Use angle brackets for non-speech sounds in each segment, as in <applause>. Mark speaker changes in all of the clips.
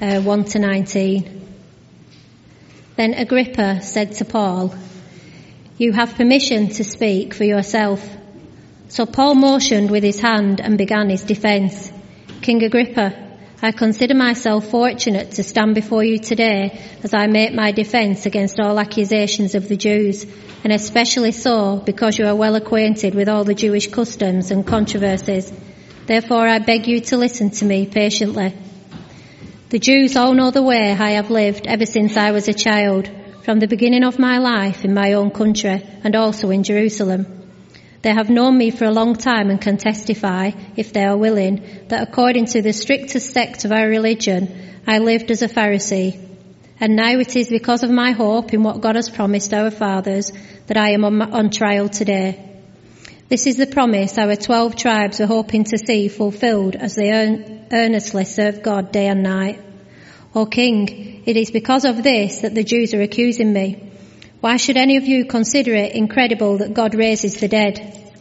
Speaker 1: uh, 1 to 19. Then Agrippa said to Paul, You have permission to speak for yourself. So Paul motioned with his hand and began his defence. King Agrippa, I consider myself fortunate to stand before you today as I make my defence against all accusations of the Jews, and especially so because you are well acquainted with all the Jewish customs and controversies. Therefore I beg you to listen to me patiently. The Jews all know the way I have lived ever since I was a child, from the beginning of my life in my own country and also in Jerusalem. They have known me for a long time and can testify, if they are willing, that according to the strictest sect of our religion, I lived as a Pharisee. And now it is because of my hope in what God has promised our fathers that I am on, on trial today. This is the promise our twelve tribes are hoping to see fulfilled as they earnestly serve God day and night. O King, it is because of this that the Jews are accusing me. Why should any of you consider it incredible that God raises the dead?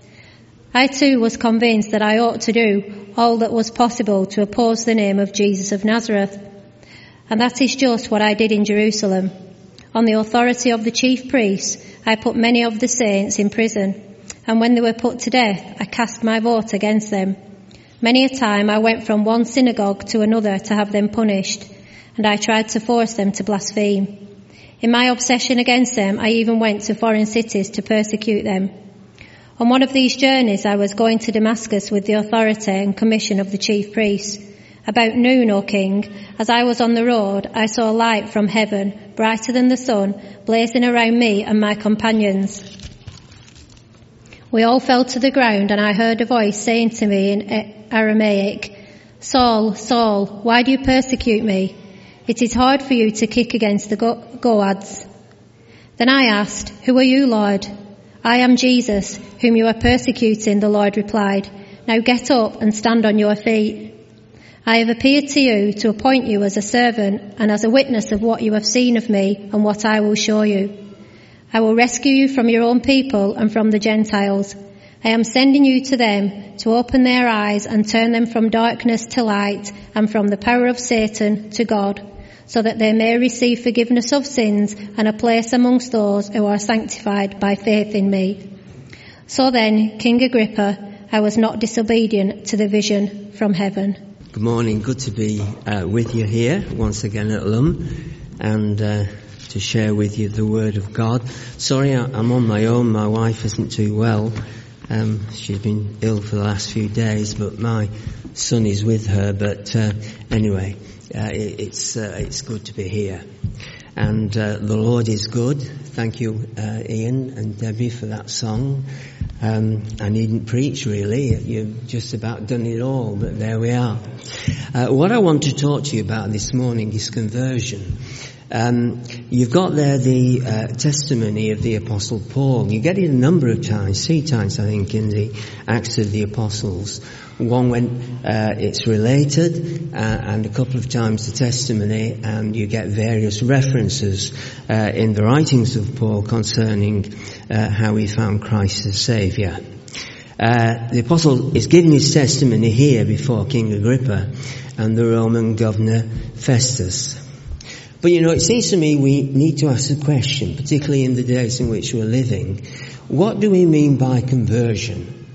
Speaker 1: I too was convinced that I ought to do all that was possible to oppose the name of Jesus of Nazareth. And that is just what I did in Jerusalem. On the authority of the chief priests, I put many of the saints in prison. And when they were put to death, I cast my vote against them. Many a time I went from one synagogue to another to have them punished, and I tried to force them to blaspheme. In my obsession against them, I even went to foreign cities to persecute them. On one of these journeys, I was going to Damascus with the authority and commission of the chief priests. About noon, O king, as I was on the road, I saw a light from heaven, brighter than the sun, blazing around me and my companions. We all fell to the ground and I heard a voice saying to me in Aramaic, Saul, Saul, why do you persecute me? It is hard for you to kick against the goads. Then I asked, Who are you, Lord? I am Jesus, whom you are persecuting, the Lord replied. Now get up and stand on your feet. I have appeared to you to appoint you as a servant and as a witness of what you have seen of me and what I will show you. I will rescue you from your own people and from the Gentiles. I am sending you to them to open their eyes and turn them from darkness to light and from the power of Satan to God so that they may receive forgiveness of sins and a place amongst those who are sanctified by faith in me. So then, King Agrippa, I was not disobedient to the vision from heaven.
Speaker 2: Good morning. Good to be uh, with you here once again at Lum and uh, to share with you the Word of God. Sorry, I'm on my own. My wife isn't too well. Um, she's been ill for the last few days, but my son is with her. But uh, anyway, uh, it, it's uh, it's good to be here, and uh, the Lord is good. Thank you, uh, Ian and Debbie, for that song. Um, I needn't preach really. You've just about done it all, but there we are. Uh, what I want to talk to you about this morning is conversion. Um, you've got there the uh, testimony of the Apostle Paul. You get it a number of times, three times I think, in the Acts of the Apostles. One when uh, it's related, uh, and a couple of times the testimony, and you get various references uh, in the writings of Paul concerning uh, how he found Christ as Saviour. Uh, the apostle is giving his testimony here before King Agrippa and the Roman governor Festus. But you know, it seems to me we need to ask the question, particularly in the days in which we're living, what do we mean by conversion?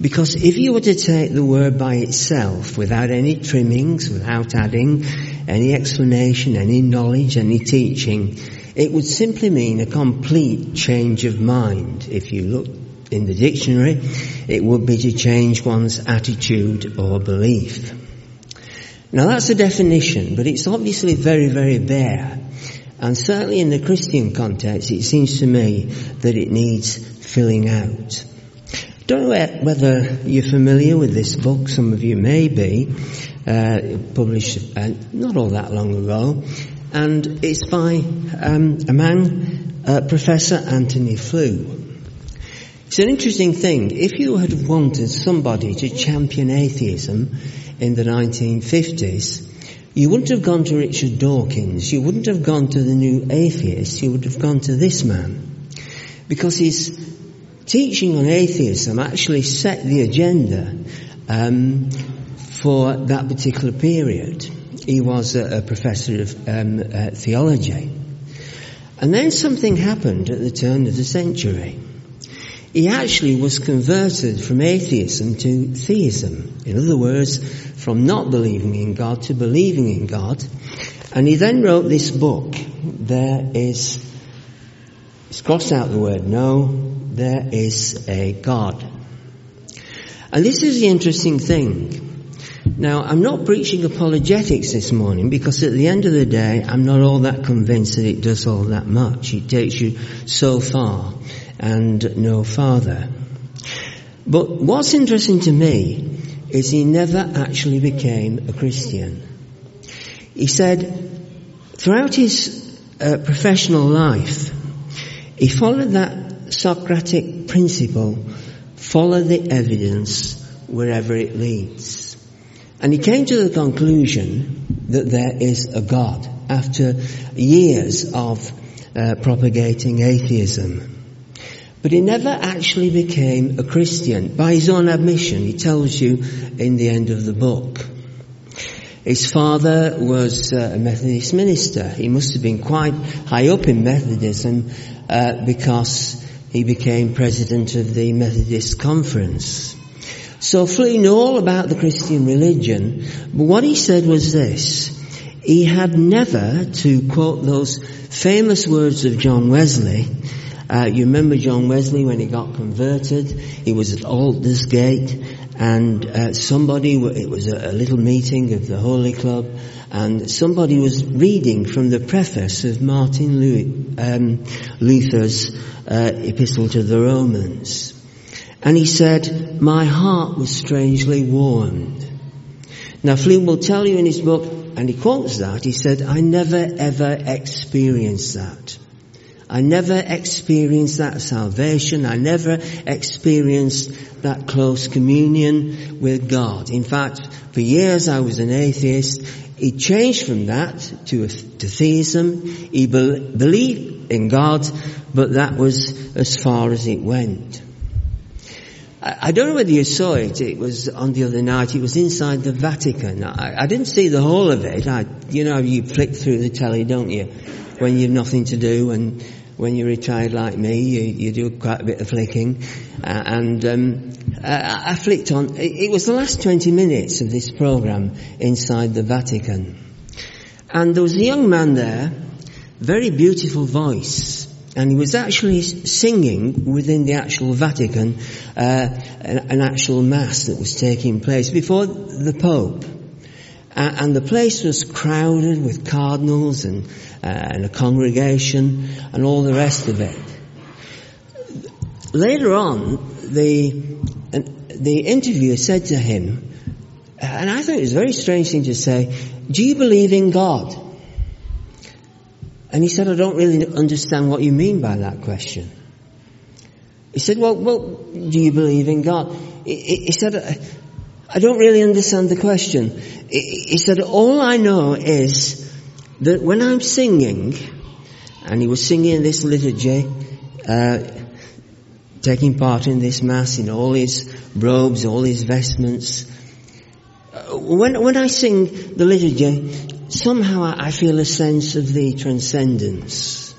Speaker 2: Because if you were to take the word by itself, without any trimmings, without adding any explanation, any knowledge, any teaching, it would simply mean a complete change of mind. If you look in the dictionary, it would be to change one's attitude or belief. Now that's a definition, but it's obviously very, very bare. And certainly in the Christian context, it seems to me that it needs filling out. Don't know whether you're familiar with this book. Some of you may be. Uh, published uh, not all that long ago, and it's by um, a man, uh, Professor Antony Flew. It's an interesting thing. If you had wanted somebody to champion atheism in the 1950s, you wouldn't have gone to Richard Dawkins. You wouldn't have gone to the New Atheist. You would have gone to this man, because his teaching on atheism actually set the agenda um, for that particular period. he was a, a professor of um, uh, theology. And then something happened at the turn of the century. He actually was converted from atheism to theism. In other words, from not believing in God to believing in God. And he then wrote this book. There is, he's crossed out the word no, there is a God. And this is the interesting thing. Now, I'm not preaching apologetics this morning because at the end of the day, I'm not all that convinced that it does all that much. It takes you so far and no father. But what's interesting to me is he never actually became a Christian. He said, throughout his uh, professional life, he followed that Socratic principle, follow the evidence wherever it leads. And he came to the conclusion that there is a God after years of uh, propagating atheism. But he never actually became a Christian. By his own admission, he tells you in the end of the book. His father was uh, a Methodist minister. He must have been quite high up in Methodism uh, because he became president of the Methodist Conference. So knew all about the Christian religion, but what he said was this. He had never, to quote those famous words of John Wesley, uh, you remember John Wesley when he got converted? He was at Aldersgate and uh, somebody, it was a, a, little meeting of the Holy Club and somebody was reading from the preface of Martin um, Luther's uh, Epistle to the Romans. And he said, my heart was strangely warmed. Now Flew will tell you in his book, and he quotes that, he said, I never ever experienced that. I never experienced that salvation. I never experienced that close communion with God. In fact, for years I was an atheist. He changed from that to, to theism. He be, believed in God, but that was as far as it went. I, don't know whether you saw it. It was on the other night. It was inside the Vatican. I, I didn't see the whole of it. I, you know, you flick through the telly, don't you? When you've nothing to do and when you're retired like me, you, you do quite a bit of flicking. Uh, and um, I, I, flicked on. It, it, was the last 20 minutes of this program inside the Vatican, and there was a young man there, very beautiful voice, and he was actually singing within the actual Vatican uh, an, an actual mass that was taking place before the Pope. And the place was crowded with cardinals and, uh, and a congregation and all the rest of it. Later on, the, the interviewer said to him, and I thought it was a very strange thing to say, do you believe in God? And he said, I don't really understand what you mean by that question. He said, well, well, do you believe in God? He, he said, I don't really understand the question. He said, all I know is that when I'm singing, and he was singing this liturgy, uh, taking part in this mass in all his robes, all his vestments. Uh, when, when I sing the liturgy, somehow I feel a sense of the transcendence.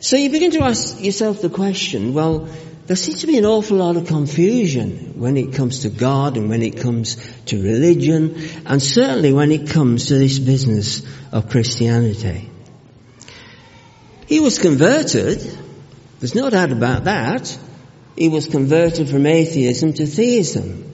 Speaker 2: So you begin to ask yourself the question, well, there seems to be an awful lot of confusion when it comes to God and when it comes to religion and certainly when it comes to this business of Christianity. He was converted. There's no doubt about that. He was converted from atheism to theism.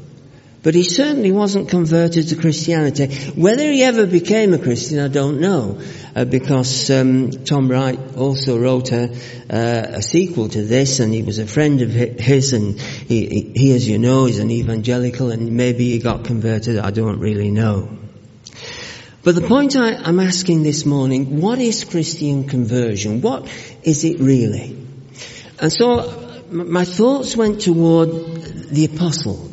Speaker 2: But he certainly wasn't converted to Christianity. Whether he ever became a Christian, I don't know, uh, because um, Tom Wright also wrote a, uh, a, sequel to this, and he was a friend of his, and he, he, as you know, is an evangelical, and maybe he got converted. I don't really know. But the point I, I'm asking this morning: What is Christian conversion? What is it really? And so my thoughts went toward the apostle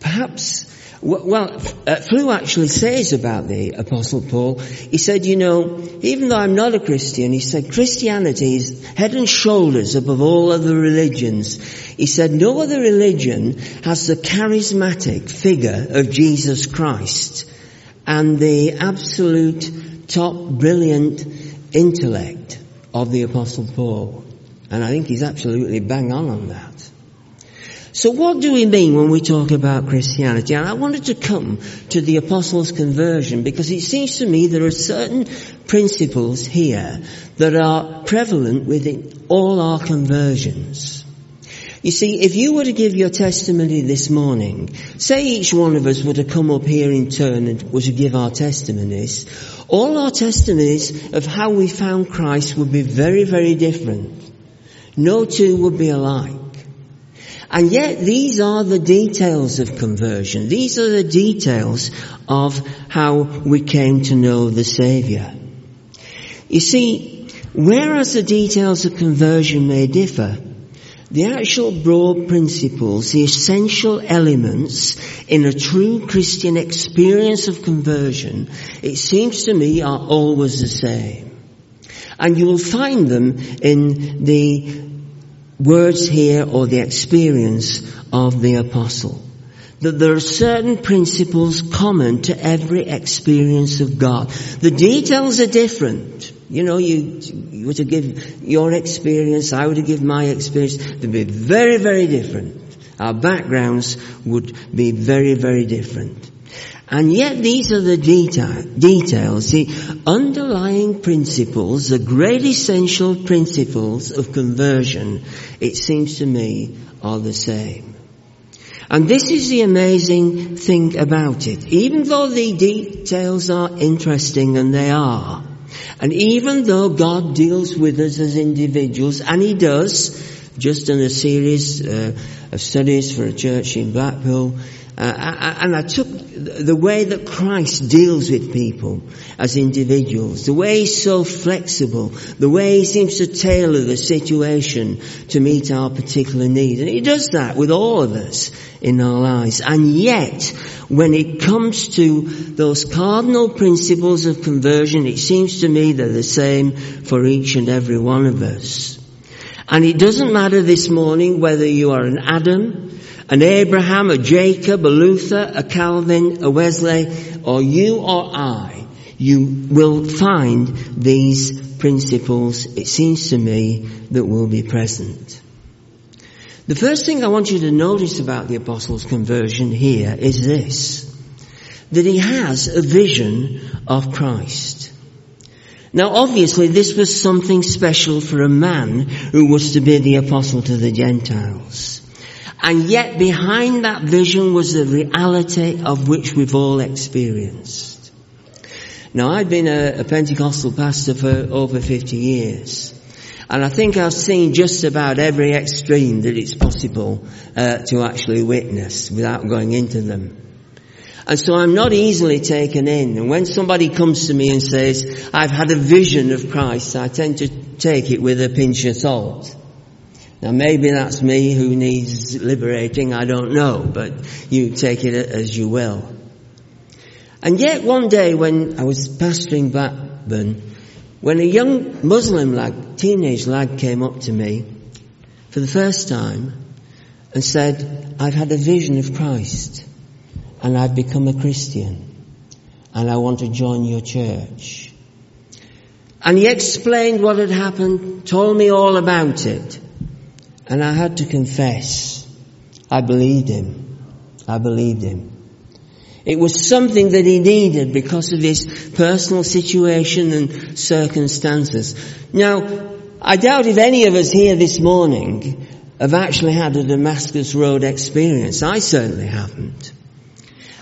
Speaker 2: Perhaps, well, uh, Flew actually says about the Apostle Paul, he said, you know, even though I'm not a Christian, he said Christianity is head and shoulders above all other religions. He said no other religion has the charismatic figure of Jesus Christ. and the absolute top brilliant intellect of the Apostle Paul. And I think he's absolutely bang on on that. So what do we mean when we talk about Christianity? And I wanted to come to the apostles' conversion because it seems to me there are certain principles here that are prevalent within all our conversions. You see, if you were to give your testimony this morning, say each one of us were to come up here in turn and were to give our testimonies, all our testimonies of how we found Christ would be very, very different. No two would be alike. And yet these are the details of conversion. These are the details of how we came to know the Saviour. You see, whereas the details of conversion may differ, the actual broad principles, the essential elements in a true Christian experience of conversion, it seems to me are always the same. And you will find them in the words here or the experience of the apostle. That there are certain principles common to every experience of God. The details are different. You know, you, you were to give your experience, I were to give my experience. They'd be very, very different. Our backgrounds would be very, very different. And yet these are the detail, details, the underlying principles, the great essential principles of conversion, it seems to me, are the same. And this is the amazing thing about it. Even though the details are interesting, and they are, and even though God deals with us as individuals, and He does, just in a series uh, of studies for a church in Blackpool, uh, and I took the way that Christ deals with people as individuals, the way he's so flexible, the way he seems to tailor the situation to meet our particular needs. And he does that with all of us in our lives. And yet, when it comes to those cardinal principles of conversion, it seems to me they're the same for each and every one of us. And it doesn't matter this morning whether you are an Adam, an Abraham, a Jacob, a Luther, a Calvin, a Wesley, or you or I, you will find these principles, it seems to me, that will be present. The first thing I want you to notice about the apostle's conversion here is this, that he has a vision of Christ. Now obviously this was something special for a man who was to be the apostle to the Gentiles. And yet behind that vision was the reality of which we've all experienced. Now I've been a, a Pentecostal pastor for over 50 years. And I think I've seen just about every extreme that it's possible uh, to actually witness without going into them. And so I'm not easily taken in. And when somebody comes to me and says, I've had a vision of Christ, I tend to take it with a pinch of salt. Now maybe that's me who needs liberating, I don't know, but you take it as you will. And yet one day when I was pastoring Blackburn, when a young Muslim lad, teenage lad came up to me for the first time and said, I've had a vision of Christ and I've become a Christian and I want to join your church. And he explained what had happened, told me all about it. And I had to confess, I believed him. I believed him. It was something that he needed because of his personal situation and circumstances. Now, I doubt if any of us here this morning have actually had a Damascus Road experience. I certainly haven't.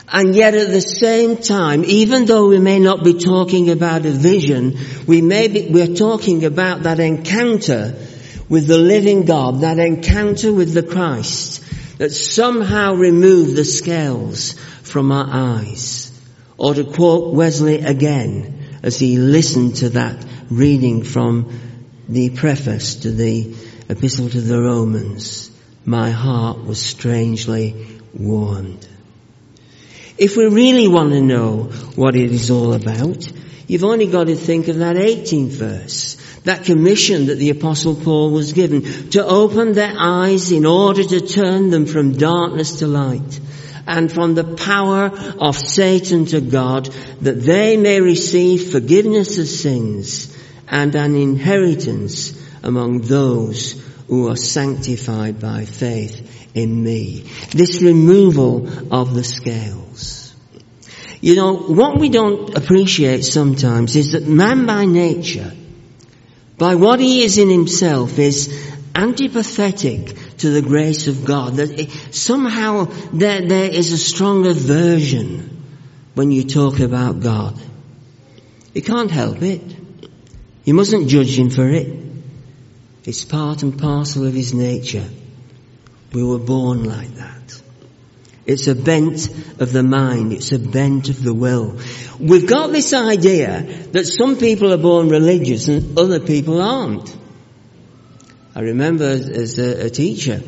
Speaker 2: And yet at the same time, even though we may not be talking about a vision, we may be, we're talking about that encounter with the living God, that encounter with the Christ, that somehow removed the scales from our eyes. Or to quote Wesley again, as he listened to that reading from the preface to the Epistle to the Romans, my heart was strangely warmed. If we really want to know what it is all about, you've only got to think of that 18th verse that commission that the apostle Paul was given to open their eyes in order to turn them from darkness to light and from the power of Satan to God, that they may receive forgiveness of sins and an inheritance among those who are sanctified by faith in me. This removal of the scales. You know, what we don't appreciate sometimes is that man by nature, by what he is in himself, is antipathetic to the grace of God. That somehow there, there is a strong aversion when you talk about God. You can't help it. You mustn't judge him for it. It's part and parcel of his nature. We were born like that. It's a bent of the mind. It's a bent of the will. We've got this idea that some people are born religious and other people aren't. I remember as a, a teacher,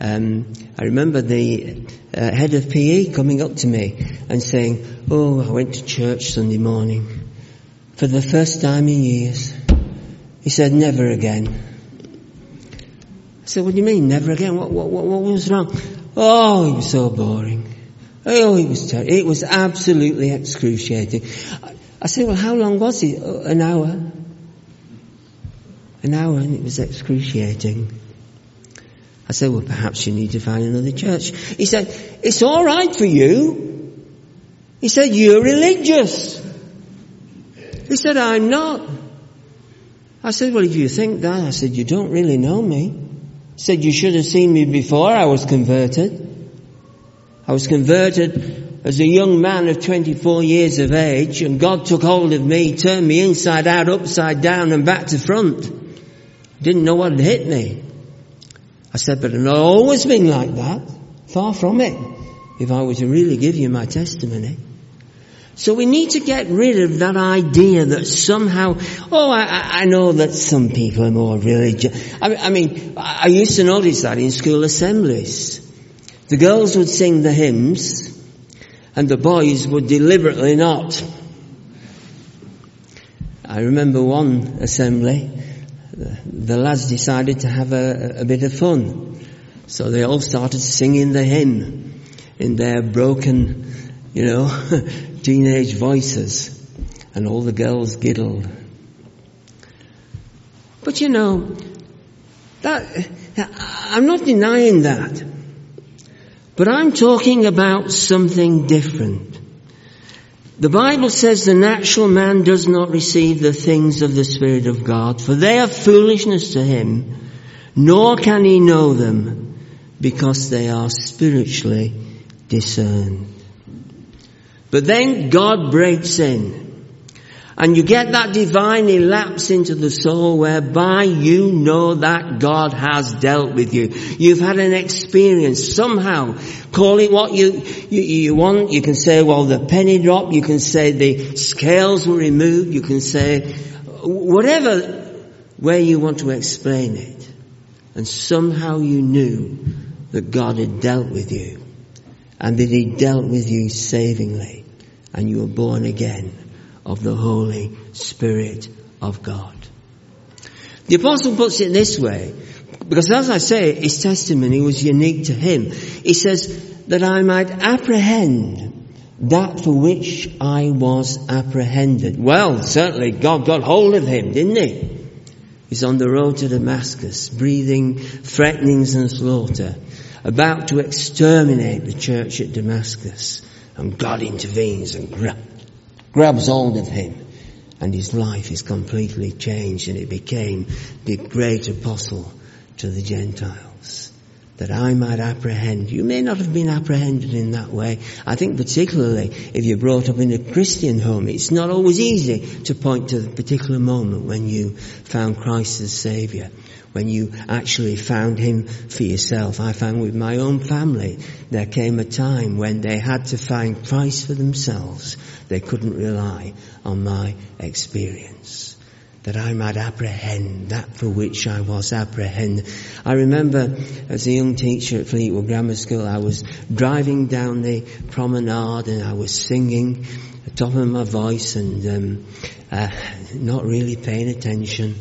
Speaker 2: um, I remember the uh, head of PE coming up to me and saying, "Oh, I went to church Sunday morning for the first time in years." He said, "Never again." I said, what do you mean, never again? What, what, what, what was wrong? Oh, it was so boring. Oh, it was terrible. It was absolutely excruciating. I, said, well, how long was it? Oh, an hour. An hour and it was excruciating. I said, well, perhaps you need to find another church. He said, it's alright for you. He said, you're religious. He said, I'm not. I said, well, if you think that, I said, you don't really know me. Said, you should have seen me before I was converted. I was converted as a young man of 24 years of age and God took hold of me, turned me inside out, upside down and back to front. Didn't know what had hit me. I said, but I've always been like that. Far from it. If I were to really give you my testimony. So we need to get rid of that idea that somehow, oh, I, I know that some people are more religious. I, I mean, I used to notice that in school assemblies. The girls would sing the hymns and the boys would deliberately not. I remember one assembly, the lads decided to have a, a bit of fun. So they all started singing the hymn in their broken, you know, <laughs> teenage voices and all the girls giggled. But you know, that, I'm not denying that. But I'm talking about something different. The Bible says the natural man does not receive the things of the Spirit of God, for they are foolishness to him, nor can he know them, because they are spiritually discerned. But then God breaks in. And you get that divine elapse into the soul whereby you know that God has dealt with you. You've had an experience somehow. Call it what you, you, you want. You can say, well, the penny dropped. You can say the scales were removed. You can say whatever way you want to explain it. And somehow you knew that God had dealt with you and that He dealt with you savingly and you were born again of the Holy Spirit of God. The apostle puts it this way, because as I say, his testimony was unique to him. He says, that I might apprehend that for which I was apprehended. Well, certainly God got hold of him, didn't he? He's on the road to Damascus, breathing threatenings and slaughter, about to exterminate the church at Damascus. And God intervenes and gra- grabs hold of him. And his life is completely changed and he became the great apostle to the Gentiles. That I might apprehend. You may not have been apprehended in that way. I think particularly if you're brought up in a Christian home, it's not always easy to point to the particular moment when you found Christ as Saviour when you actually found him for yourself. I found with my own family, there came a time when they had to find Christ for themselves. They couldn't rely on my experience. That I might apprehend that for which I was apprehended. I remember as a young teacher at Fleetwood Grammar School, I was driving down the promenade and I was singing at the top of my voice and um, uh, not really paying attention.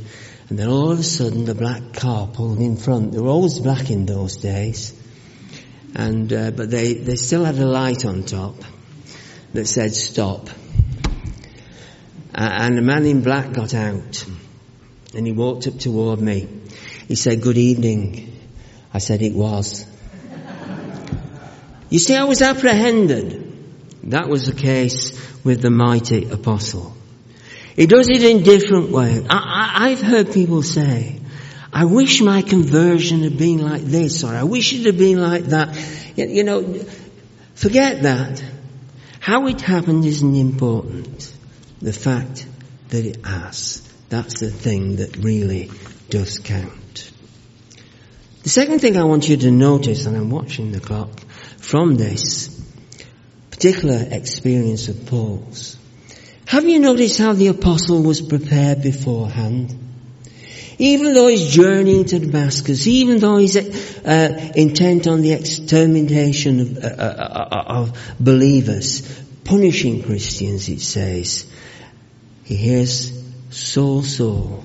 Speaker 2: And then all of a sudden the black car pulled in front. They were always black in those days. And, uh, but they, they still had a light on top that said stop. Uh, and the man in black got out and he walked up toward me. He said, good evening. I said it was. you see, I was apprehended. That was the case with the mighty apostle. He does it in different ways. I, have heard people say, I wish my conversion had been like this, or I wish it had been like that. You know, forget that. How it happened isn't important. The fact that it has. That's the thing that really does count. The second thing I want you to notice, and I'm watching the clock, from this particular experience of Paul's, have you noticed how the apostle was prepared beforehand? Even though he's journeying to Damascus, even though he's uh, intent on the extermination of, uh, uh, uh, of believers, punishing Christians, it says, he hears, Saul, Saul,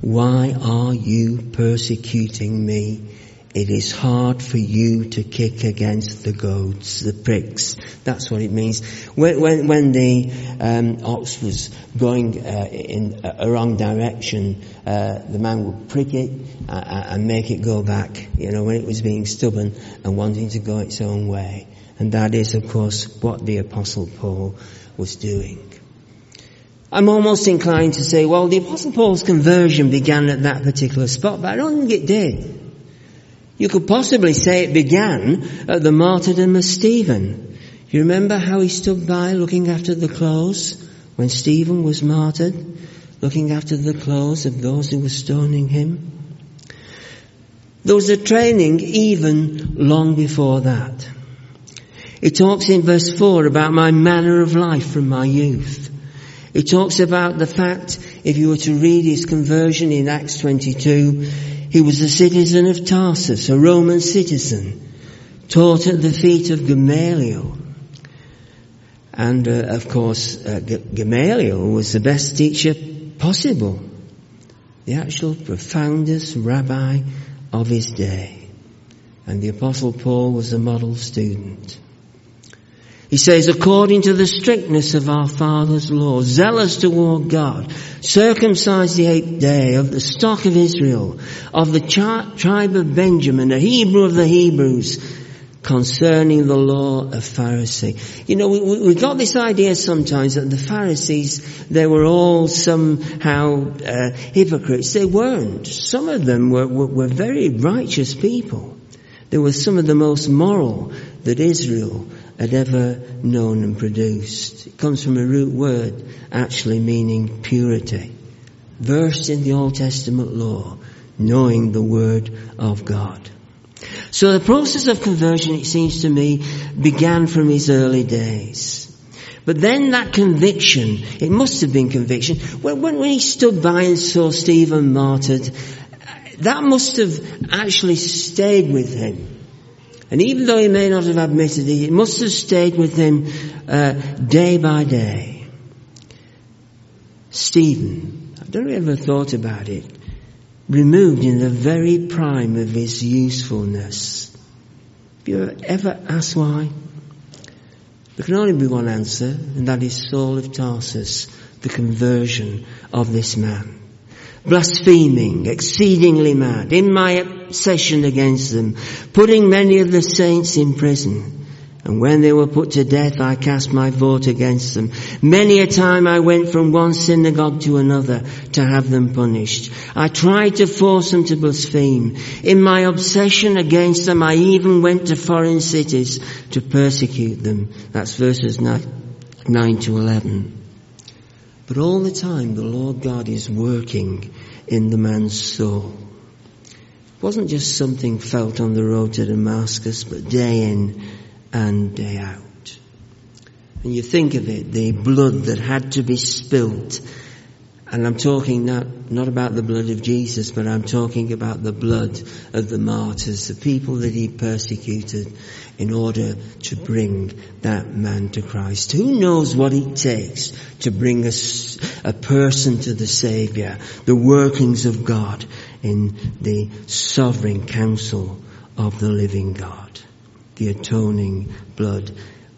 Speaker 2: why are you persecuting me? It is hard for you to kick against the goads, the pricks. That's what it means. When, when, when the um, ox was going uh, in a wrong direction, uh, the man would prick it uh, uh, and make it go back. You know, when it was being stubborn and wanting to go its own way. And that is, of course, what the Apostle Paul was doing. I'm almost inclined to say, well, the Apostle Paul's conversion began at that particular spot, but I don't think it did. You could possibly say it began at the martyrdom of Stephen. You remember how he stood by looking after the clothes when Stephen was martyred? Looking after the clothes of those who were stoning him? There was a training even long before that. It talks in verse 4 about my manner of life from my youth. It talks about the fact, if you were to read his conversion in Acts 22, he was a citizen of Tarsus, a Roman citizen, taught at the feet of Gamaliel. And uh, of course, uh, Gamaliel was the best teacher possible. The actual profoundest rabbi of his day. And the apostle Paul was a model student. He says, according to the strictness of our father's law, zealous toward God, circumcised the eighth day of the stock of Israel, of the tribe of Benjamin, a Hebrew of the Hebrews, concerning the law of Pharisee. You know, we, we, got this idea sometimes that the Pharisees, they were all somehow uh, hypocrites. They weren't. Some of them were, were, were very righteous people. They were some of the most moral that Israel had ever known and produced. It comes from a root word actually meaning purity. Versed in the Old Testament law, knowing the Word of God. So the process of conversion, it seems to me, began from his early days. But then that conviction, it must have been conviction, when, when, he stood by and saw Stephen martyred, that must have actually stayed with him. And even though he may not have admitted it, it must have stayed with him uh, day by day. Stephen, I don't know if you ever thought about it, removed in the very prime of his usefulness. Have you ever asked why? There can only be one answer, and that is Saul of Tarsus, the conversion of this man blaspheming, exceedingly mad, in my obsession against them, putting many of the saints in prison. And when they were put to death, I cast my vote against them. Many a time I went from one synagogue to another to have them punished. I tried to force them to blaspheme. In my obsession against them, I even went to foreign cities to persecute them. That's verses 9, 9 to 11. But all the time the Lord God is working in the man's soul. It wasn't just something felt on the road to Damascus, but day in and day out. And you think of it, the blood that had to be spilt and I'm talking not, not about the blood of Jesus, but I'm talking about the blood of the martyrs, the people that he persecuted in order to bring that man to Christ. Who knows what it takes to bring a, a person to the Saviour, the workings of God in the sovereign counsel of the living God. the atoning blood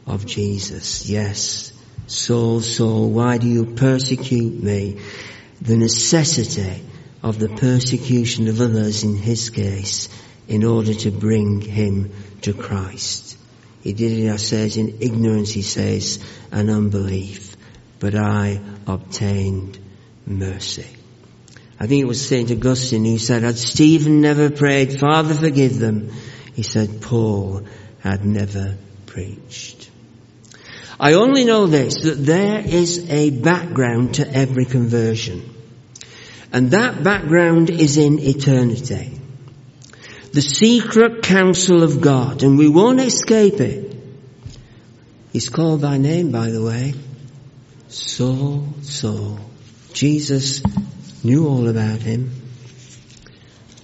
Speaker 2: of Jesus. Yes. Saul, Saul, why do you persecute me? The necessity of the persecution of others in his case in order to bring him to Christ. He did it, I says, in ignorance, he says, and unbelief. But I obtained mercy. I think it was St. Augustine who said, had Stephen never prayed, Father forgive them, he said, Paul had never preached. I only know this, that there is a background to every conversion. And that background is in eternity. The secret counsel of God, and we won't escape it. He's called by name, by the way. Saul, Saul. Jesus knew all about him.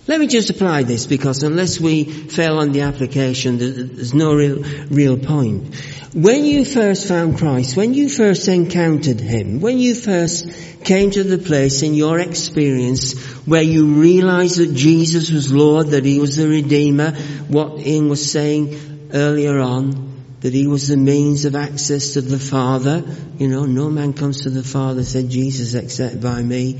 Speaker 2: Let me just apply this because unless we fail on the application, there's no real, real point. When you first found Christ, when you first encountered Him, when you first came to the place in your experience where you realized that Jesus was Lord, that He was the Redeemer, what Ian was saying earlier on, that He was the means of access to the Father, you know, no man comes to the Father, said Jesus, except by me.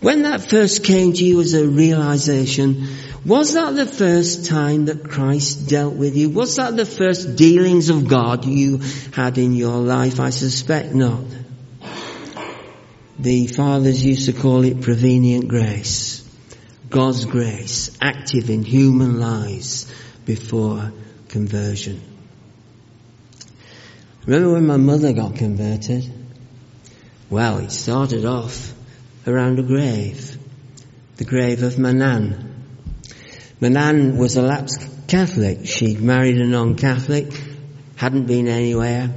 Speaker 2: When that first came to you as a realization, was that the first time that Christ dealt with you? Was that the first dealings of God you had in your life? I suspect not. The fathers used to call it prevenient grace. God's grace active in human lives before conversion. Remember when my mother got converted? Well, it started off around a grave, the grave of Manan. Manan was a lapsed Catholic. She'd married a non-Catholic, hadn't been anywhere.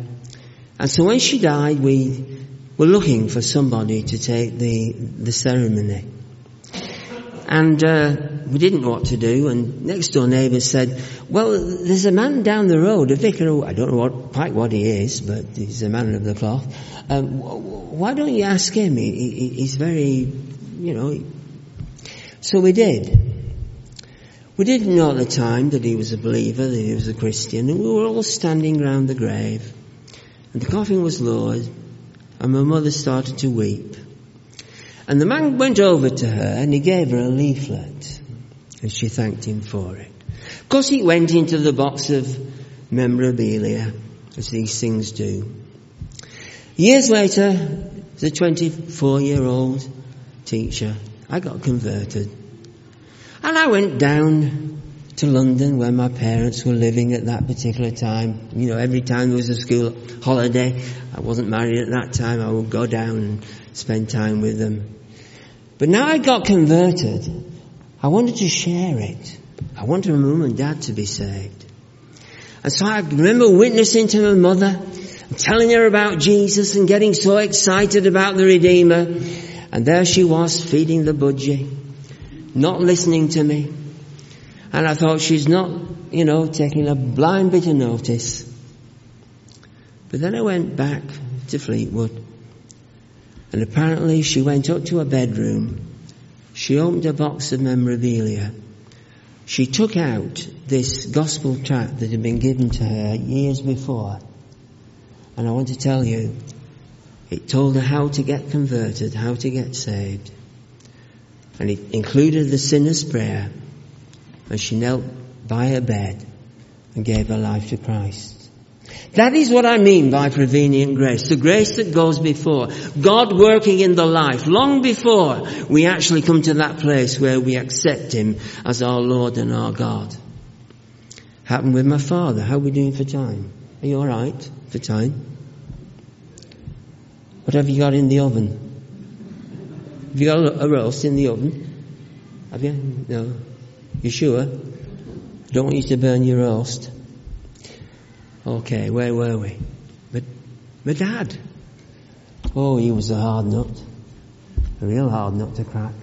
Speaker 2: And so when she died, we were looking for somebody to take the, the ceremony. And uh, we didn't know what to do, and next door neighbours said, well, there's a man down the road, a vicar, I don't know what, quite what he is, but he's a man of the cloth. Um, why don't you ask him? He, he, he's very, you know. So we did. We didn't know at the time that he was a believer, that he was a Christian, and we were all standing round the grave. And the coffin was lowered, and my mother started to weep. And the man went over to her and he gave her a leaflet. And she thanked him for it. Of course he went into the box of memorabilia, as these things do. Years later, as a 24 year old teacher, I got converted. And I went down to London where my parents were living at that particular time. You know, every time there was a school holiday, I wasn't married at that time, I would go down and spend time with them. But now I got converted, I wanted to share it. I wanted my mum and dad to be saved. And so I remember witnessing to my mother, telling her about Jesus and getting so excited about the Redeemer. And there she was feeding the budgie, not listening to me. And I thought she's not, you know, taking a blind bit of notice. But then I went back to Fleetwood and apparently she went up to her bedroom. She opened a box of memorabilia. She took out this gospel tract that had been given to her years before. And I want to tell you, it told her how to get converted, how to get saved. And it included the sinner's prayer. And she knelt by her bed and gave her life to Christ. That is what I mean by prevenient grace. The grace that goes before. God working in the life long before we actually come to that place where we accept Him as our Lord and our God. Happened with my father. How are we doing for time? Are you alright for time? What have you got in the oven? Have you got a roast in the oven? Have you? No. You sure? Don't want you to burn your roast. Okay, where were we? But my dad. Oh, he was a hard nut. A real hard nut to crack.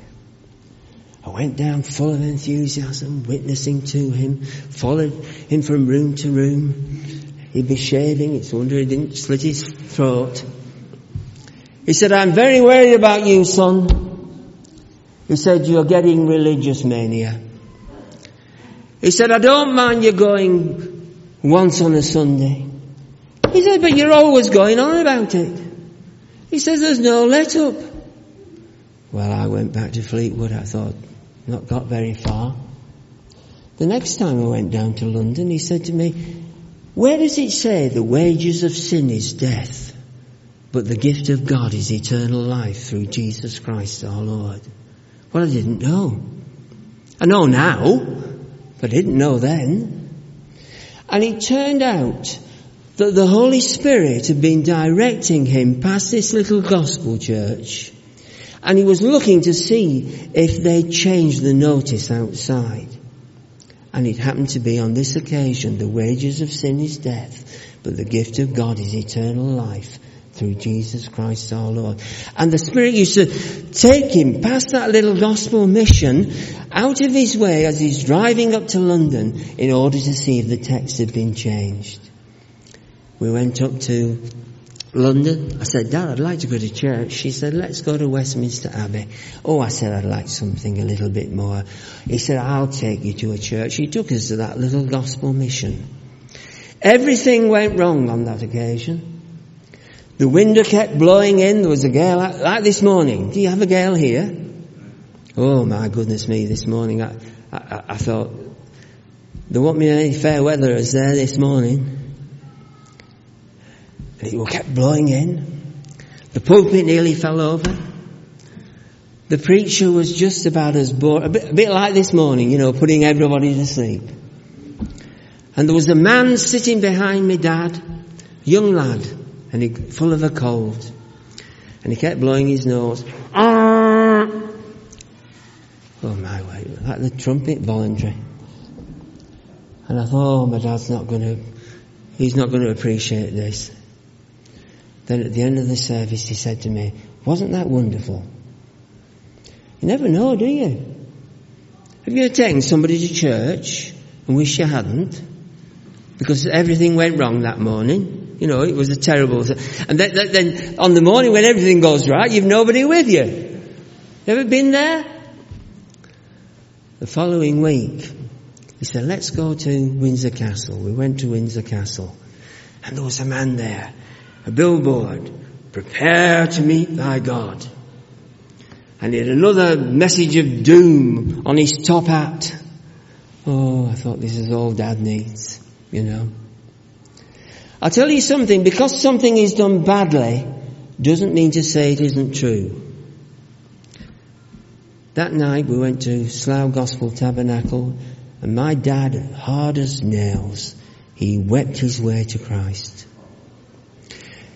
Speaker 2: I went down full of enthusiasm, witnessing to him, followed him from room to room. He'd be shaving, it's wonder he didn't slit his throat. He said, I'm very worried about you, son. He said, you're getting religious mania. He said, I don't mind you going once on a Sunday. He said, but you're always going on about it. He says, there's no let up. Well, I went back to Fleetwood. I thought, not got very far. The next time I went down to London, he said to me, where does it say the wages of sin is death, but the gift of God is eternal life through Jesus Christ our Lord? Well, I didn't know. I know now, but didn't know then. And it turned out that the Holy Spirit had been directing him past this little gospel church and he was looking to see if they'd changed the notice outside. And it happened to be on this occasion, the wages of sin is death, but the gift of God is eternal life through Jesus Christ our Lord. And the Spirit used to take him past that little gospel mission out of his way as he's driving up to London in order to see if the text had been changed. We went up to London. I said, Dad, I'd like to go to church. She said, let's go to Westminster Abbey. Oh, I said, I'd like something a little bit more. He said, I'll take you to a church. He took us to that little gospel mission. Everything went wrong on that occasion. The wind kept blowing in. There was a gale like, this morning. Do you have a gale here? Oh my goodness me, this morning I, I, I thought, there won't be any fair weather as there this morning. And it kept blowing in. The pulpit nearly fell over. The preacher was just about as bored, a bit, a bit like this morning, you know, putting everybody to sleep. And there was a man sitting behind me, Dad, young lad, and he full of a cold. And he kept blowing his nose. Ah! Oh my word, like the trumpet voluntary. And I thought, oh, my dad's not going to, he's not going to appreciate this. Then at the end of the service he said to me, wasn't that wonderful? You never know, do you? Have you ever taken somebody to church and wish you hadn't? Because everything went wrong that morning. You know, it was a terrible thing. And then, then on the morning when everything goes right, you've nobody with you. Ever been there? The following week, he said, let's go to Windsor Castle. We went to Windsor Castle. And there was a man there a billboard, prepare to meet thy God. And he had another message of doom on his top hat. Oh, I thought this is all dad needs, you know. I'll tell you something, because something is done badly, doesn't mean to say it isn't true. That night we went to Slough Gospel Tabernacle and my dad, hard as nails, he wept his way to Christ.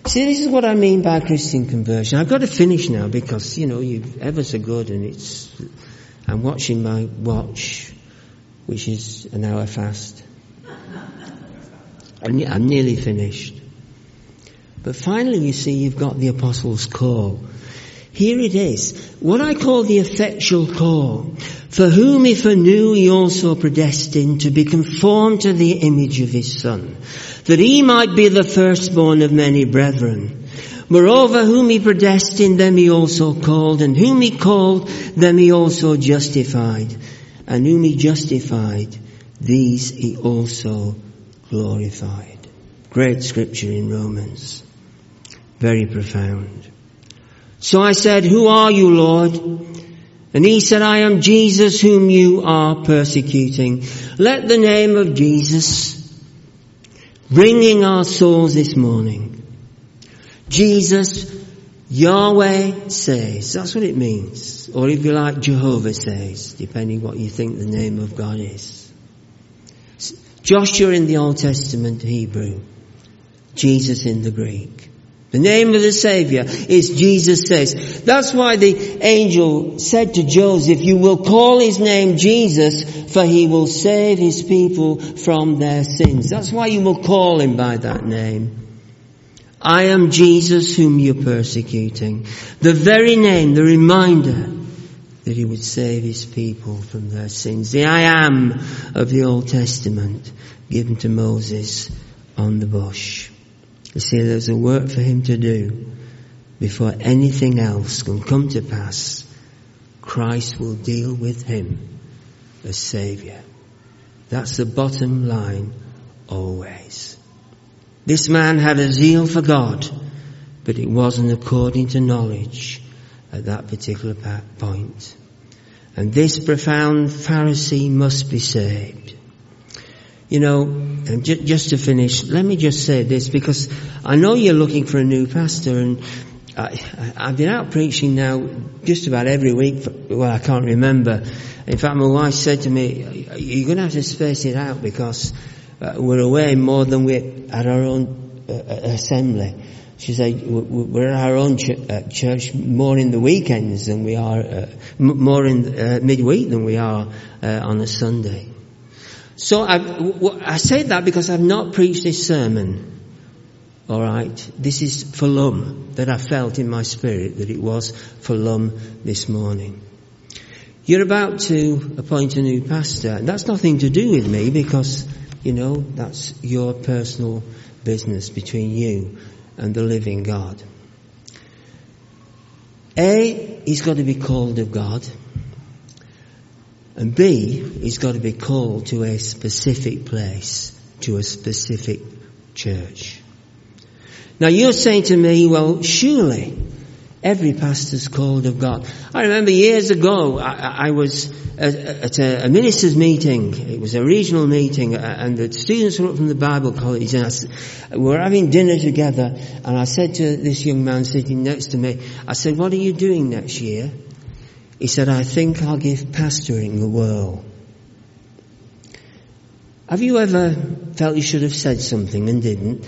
Speaker 2: See, this is what I mean by Christian conversion. I've got to finish now because, you know, you're ever so good and it's, I'm watching my watch, which is an hour fast. I'm, I'm nearly finished. But finally, you see, you've got the apostles' call. Here it is. What I call the effectual call. For whom he foreknew he also predestined to be conformed to the image of his son, that he might be the firstborn of many brethren. Moreover, whom he predestined, them he also called, and whom he called, them he also justified, and whom he justified, these he also glorified. Great scripture in Romans. Very profound. So I said, who are you, Lord? And he said, I am Jesus whom you are persecuting. Let the name of Jesus ringing our souls this morning. Jesus, Yahweh says. That's what it means. Or if you like, Jehovah says, depending what you think the name of God is. Joshua in the Old Testament Hebrew. Jesus in the Greek. The name of the Savior is Jesus says. That's why the angel said to Joseph, you will call his name Jesus for he will save his people from their sins. That's why you will call him by that name. I am Jesus whom you're persecuting. The very name, the reminder that he would save his people from their sins. The I am of the Old Testament given to Moses on the bush. You see, there's a work for him to do before anything else can come to pass. Christ will deal with him as Saviour. That's the bottom line always. This man had a zeal for God, but it wasn't according to knowledge at that particular point. And this profound Pharisee must be saved. You know, and ju- just to finish, let me just say this because I know you're looking for a new pastor and I, have been out preaching now just about every week. For, well, I can't remember. In fact, my wife said to me, "You're going to have to space it out because uh, we're away more than we're at our own uh, assembly." She said, "We're at our own ch- uh, church more in the weekends than we are, uh, m- more in uh, midweek than we are uh, on a Sunday." So I, w- I say that because I've not preached this sermon all right, this is for Lum that I felt in my spirit that it was for Lum this morning. You're about to appoint a new pastor, and that's nothing to do with me because, you know, that's your personal business between you and the living God. A, he's got to be called of God. And B, he's got to be called to a specific place, to a specific church. Now you're saying to me, well, surely every pastor's called of God. I remember years ago, I, I was at, a, a, minister's meeting. It was a regional meeting, uh, and the students were up from the Bible college, and I, we were having dinner together. And I said to this young man sitting next to me, I said, "What are you doing next year?" He said, "I think I'll give pastoring a whirl." Have you ever felt you should have said something and didn't?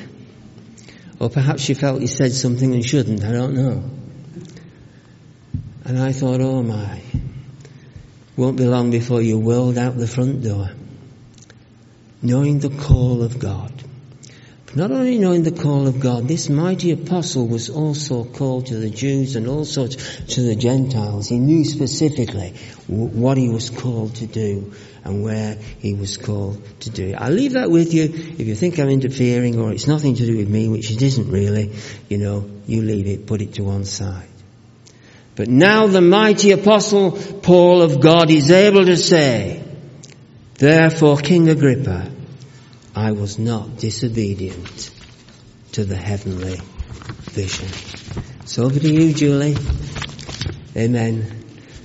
Speaker 2: Or perhaps you felt you said something and shouldn't, I don't know. And I thought, oh my, won't be long before you're whirled out the front door. Knowing the call of God. But not only knowing the call of God, this mighty apostle was also called to the Jews and also to the Gentiles. He knew specifically what he was called to do and where he was called to do it. I'll leave that with you. If you think I'm interfering or it's nothing to do with me, which it isn't really, you know, you leave it, put it to one side. But now the mighty apostle Paul of God is able to say, Therefore, King Agrippa, I was not disobedient to the heavenly vision. So over to you, Julie. Amen.